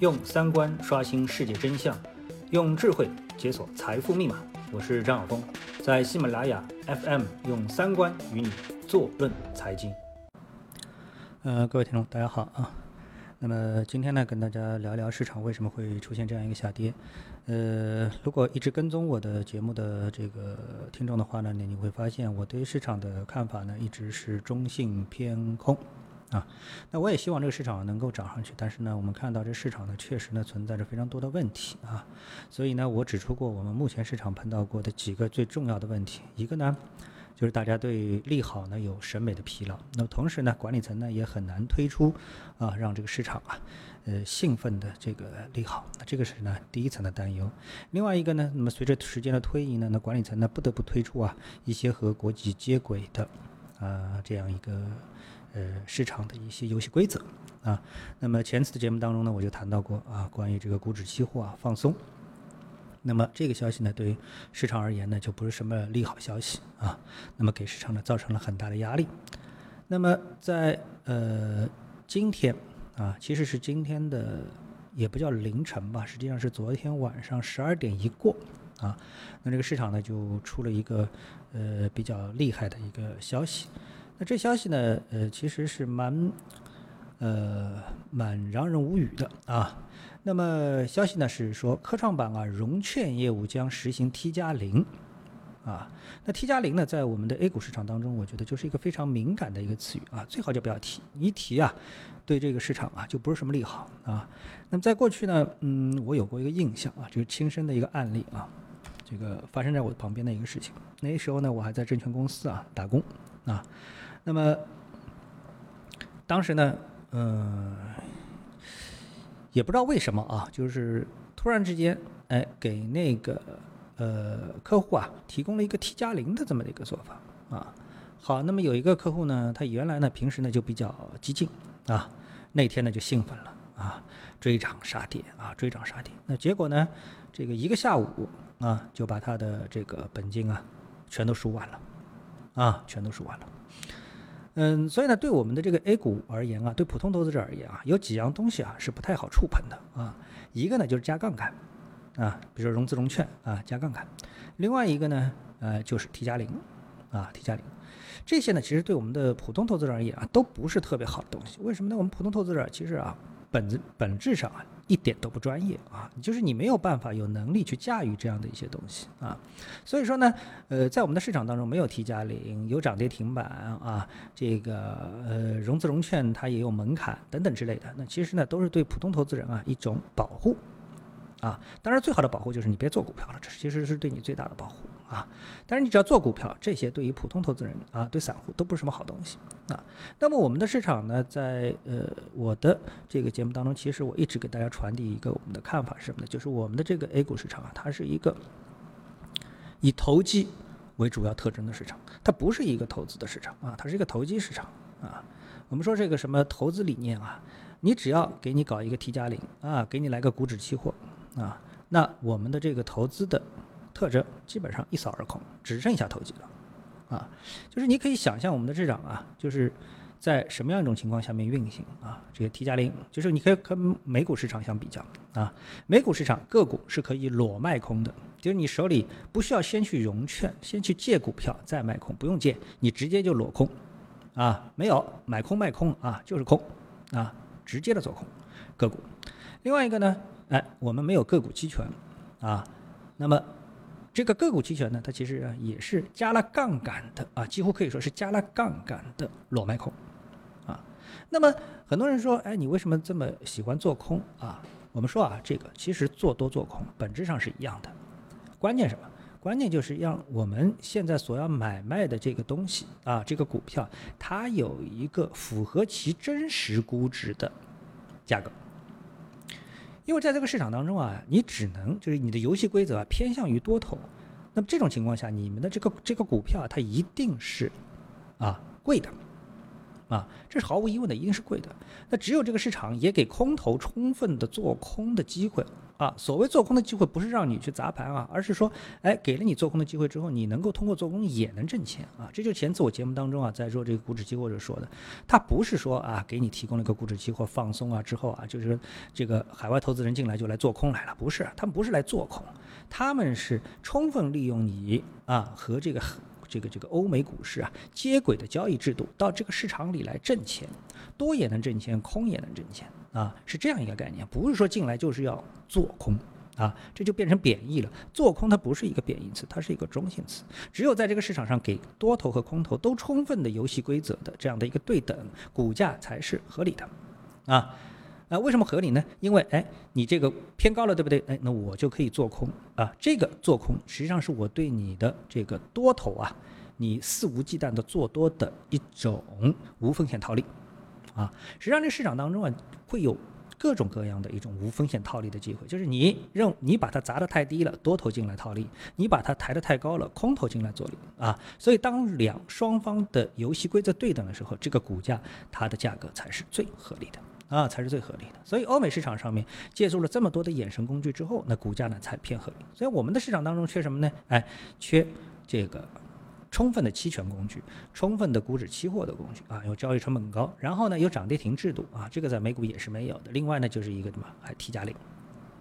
用三观刷新世界真相，用智慧解锁财富密码。我是张晓峰，在喜马拉雅 FM 用三观与你坐论财经。呃，各位听众，大家好啊。那么今天呢，跟大家聊聊市场为什么会出现这样一个下跌。呃，如果一直跟踪我的节目的这个听众的话呢，你你会发现我对市场的看法呢，一直是中性偏空。啊，那我也希望这个市场能够涨上去，但是呢，我们看到这市场呢确实呢存在着非常多的问题啊，所以呢，我指出过我们目前市场碰到过的几个最重要的问题，一个呢就是大家对利好呢有审美的疲劳，那么同时呢，管理层呢也很难推出啊让这个市场啊呃兴奋的这个利好，那这个是呢第一层的担忧。另外一个呢，那么随着时间的推移呢，那管理层呢不得不推出啊一些和国际接轨的啊这样一个。呃，市场的一些游戏规则啊，那么前次的节目当中呢，我就谈到过啊，关于这个股指期货啊放松，那么这个消息呢，对于市场而言呢，就不是什么利好消息啊，那么给市场呢造成了很大的压力。那么在呃今天啊，其实是今天的也不叫凌晨吧，实际上是昨天晚上十二点一过啊，那这个市场呢就出了一个呃比较厉害的一个消息。那这消息呢？呃，其实是蛮，呃，蛮让人无语的啊。那么消息呢是说，科创板啊融券业务将实行 T 加零，啊，那 T 加零呢，在我们的 A 股市场当中，我觉得就是一个非常敏感的一个词语啊，最好就不要提，一提啊，对这个市场啊就不是什么利好啊。那么在过去呢，嗯，我有过一个印象啊，就是亲身的一个案例啊，这个发生在我旁边的一个事情。那时候呢，我还在证券公司啊打工啊。那么，当时呢，嗯，也不知道为什么啊，就是突然之间，哎，给那个呃客户啊提供了一个 T 加零的这么的一个做法啊。好，那么有一个客户呢，他原来呢平时呢就比较激进啊，那天呢就兴奋了啊，追涨杀跌啊，追涨杀跌。那结果呢，这个一个下午啊，就把他的这个本金啊全都输完了啊，全都输完了。嗯，所以呢，对我们的这个 A 股而言啊，对普通投资者而言啊，有几样东西啊是不太好触碰的啊。一个呢就是加杠杆，啊，比如说融资融券啊加杠杆；另外一个呢，呃，就是 T 加零，啊 T 加零。这些呢，其实对我们的普通投资者而言啊，都不是特别好的东西。为什么呢？我们普通投资者其实啊。本质本质上啊，一点都不专业啊，就是你没有办法有能力去驾驭这样的一些东西啊，所以说呢，呃，在我们的市场当中没有 T 加零，有涨跌停板啊，这个呃融资融券它也有门槛等等之类的，那其实呢都是对普通投资人啊一种保护啊，当然最好的保护就是你别做股票了，这其实是对你最大的保护。啊，但是你只要做股票，这些对于普通投资人啊，对散户都不是什么好东西啊。那么我们的市场呢，在呃我的这个节目当中，其实我一直给大家传递一个我们的看法是什么呢？就是我们的这个 A 股市场啊，它是一个以投机为主要特征的市场，它不是一个投资的市场啊，它是一个投机市场啊。我们说这个什么投资理念啊，你只要给你搞一个 T 加零啊，给你来个股指期货啊，那我们的这个投资的。特征基本上一扫而空，只剩下投机了，啊，就是你可以想象我们的市场啊，就是在什么样一种情况下面运行啊？这个 T 加零，就是你可以跟美股市场相比较啊，美股市场个股是可以裸卖空的，就是你手里不需要先去融券，先去借股票再卖空，不用借，你直接就裸空，啊，没有买空卖空啊，就是空，啊，直接的做空个股。另外一个呢，哎，我们没有个股期权，啊，那么。这个个股期权呢，它其实也是加了杠杆的啊，几乎可以说是加了杠杆的裸卖空，啊，那么很多人说，哎，你为什么这么喜欢做空啊？我们说啊，这个其实做多做空本质上是一样的，关键什么？关键就是让我们现在所要买卖的这个东西啊，这个股票它有一个符合其真实估值的价格。因为在这个市场当中啊，你只能就是你的游戏规则偏向于多头，那么这种情况下，你们的这个这个股票它一定是啊贵的，啊，这是毫无疑问的，一定是贵的。那只有这个市场也给空头充分的做空的机会啊。所谓做空的机会，不是让你去砸盘啊，而是说，哎，给了你做空的机会之后，你能够通过做空也能挣钱啊。这就前次我节目当中啊，在做这个股指期货时说的，它不是说啊，给你提供了一个股指期货放松啊之后啊，就是这个海外投资人进来就来做空来了，不是，他们不是来做空，他们是充分利用你啊和这个。这个这个欧美股市啊，接轨的交易制度到这个市场里来挣钱，多也能挣钱，空也能挣钱啊，是这样一个概念，不是说进来就是要做空啊，这就变成贬义了。做空它不是一个贬义词，它是一个中性词。只有在这个市场上给多头和空头都充分的游戏规则的这样的一个对等，股价才是合理的啊。啊，为什么合理呢？因为哎，你这个偏高了，对不对？哎，那我就可以做空啊。这个做空实际上是我对你的这个多头啊，你肆无忌惮的做多的一种无风险套利啊。实际上，这市场当中啊，会有各种各样的一种无风险套利的机会，就是你认你把它砸得太低了，多头进来套利；你把它抬得太高了，空头进来做利啊。所以，当两双方的游戏规则对等的时候，这个股价它的价格才是最合理的。啊，才是最合理的。所以欧美市场上面借助了这么多的衍生工具之后，那股价呢才偏合理。所以我们的市场当中缺什么呢？哎，缺这个充分的期权工具，充分的股指期货的工具啊，有交易成本高，然后呢有涨跌停制度啊，这个在美股也是没有的。另外呢就是一个什么，还 T 加零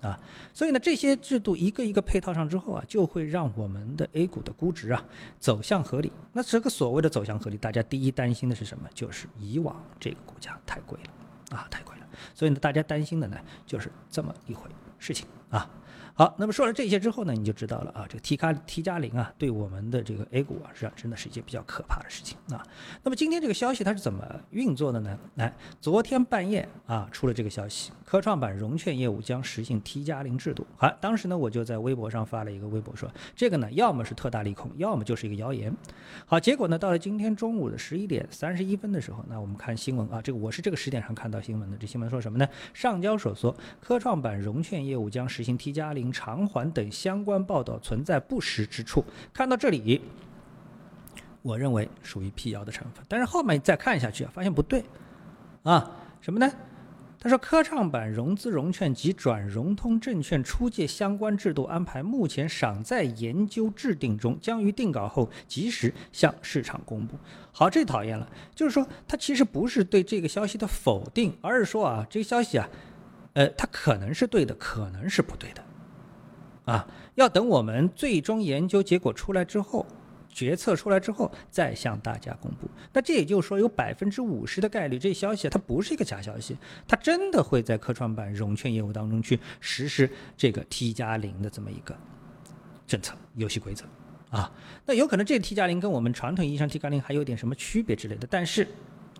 啊。所以呢这些制度一个一个配套上之后啊，就会让我们的 A 股的估值啊走向合理。那这个所谓的走向合理，大家第一担心的是什么？就是以往这个股价太贵了。啊，太快了，所以呢，大家担心的呢，就是这么一回事情啊。好，那么说了这些之后呢，你就知道了啊，这个 T 卡 T 加零啊，对我们的这个 A 股啊，实际上真的是一件比较可怕的事情啊。那么今天这个消息它是怎么运作的呢？来，昨天半夜啊，出了这个消息，科创板融券业务将实行 T 加零制度。好，当时呢，我就在微博上发了一个微博说，这个呢，要么是特大利空，要么就是一个谣言。好，结果呢，到了今天中午的十一点三十一分的时候，那我们看新闻啊，这个我是这个时点上看到新闻的，这新闻说什么呢？上交所说，科创板融券业务将实行 T 加零。偿还等相关报道存在不实之处。看到这里，我认为属于辟谣的成分。但是后面再看下去，发现不对啊，什么呢？他说，科创板融资融券及转融通证券出借相关制度安排目前尚在研究制定中，将于定稿后及时向市场公布。好，这讨厌了，就是说他其实不是对这个消息的否定，而是说啊，这个消息啊，呃，它可能是对的，可能是不对的。啊，要等我们最终研究结果出来之后，决策出来之后再向大家公布。那这也就是说，有百分之五十的概率，这消息它不是一个假消息，它真的会在科创板融券业务当中去实施这个 T 加零的这么一个政策游戏规则啊。那有可能这 T 加零跟我们传统意义上 T 加零还有点什么区别之类的，但是。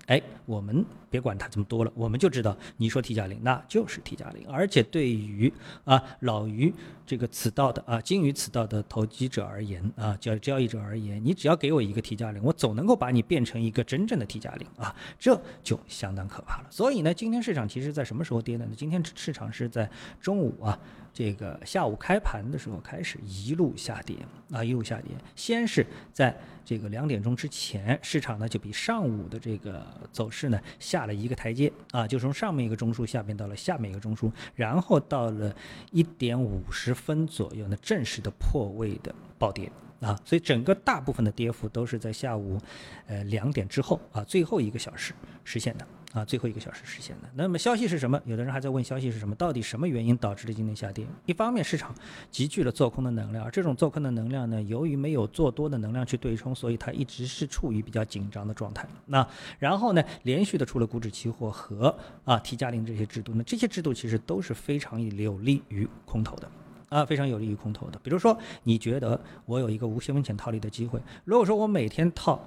哎，我们别管它这么多了，我们就知道你说 T 加零，那就是 T 加零。而且对于啊老于这个此道的啊精于此道的投机者而言啊交交易者而言，你只要给我一个 T 加零，我总能够把你变成一个真正的 T 加零啊，这就相当可怕了。所以呢，今天市场其实在什么时候跌的呢？今天市场是在中午啊。这个下午开盘的时候开始一路下跌啊，一路下跌。先是在这个两点钟之前，市场呢就比上午的这个走势呢下了一个台阶啊，就从上面一个中枢下边到了下面一个中枢，然后到了一点五十分左右呢正式的破位的暴跌啊，所以整个大部分的跌幅都是在下午呃两点之后啊最后一个小时实现的。啊，最后一个小时实现的。那么消息是什么？有的人还在问消息是什么？到底什么原因导致了今天下跌？一方面市场集聚了做空的能量，这种做空的能量呢，由于没有做多的能量去对冲，所以它一直是处于比较紧张的状态。那然后呢，连续的出了股指期货和啊 T 加零这些制度，那这些制度其实都是非常有利于空头的啊，非常有利于空头的。比如说，你觉得我有一个无限风险套利的机会，如果说我每天套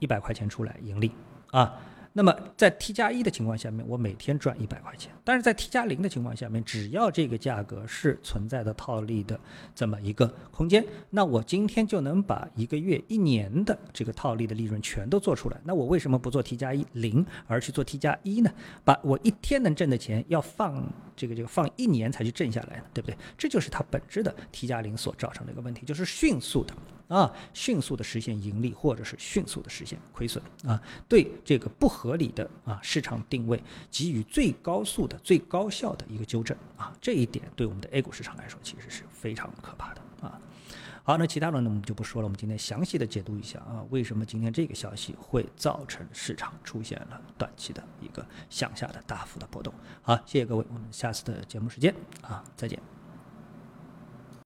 一百块钱出来盈利啊。那么在 T 加一的情况下面，我每天赚一百块钱；但是在 T 加零的情况下面，只要这个价格是存在的套利的这么一个空间，那我今天就能把一个月、一年的这个套利的利润全都做出来。那我为什么不做 T 加一零，而去做 T 加一呢？把我一天能挣的钱要放这个这个放一年才去挣下来呢？对不对？这就是它本质的 T 加零所造成的一个问题，就是迅速的。啊，迅速的实现盈利，或者是迅速的实现亏损啊，对这个不合理的啊市场定位给予最高速的、最高效的一个纠正啊，这一点对我们的 A 股市场来说其实是非常可怕的啊。好，那其他的呢我们就不说了，我们今天详细的解读一下啊，为什么今天这个消息会造成市场出现了短期的一个向下的大幅的波动。好，谢谢各位，我们下次的节目时间啊，再见。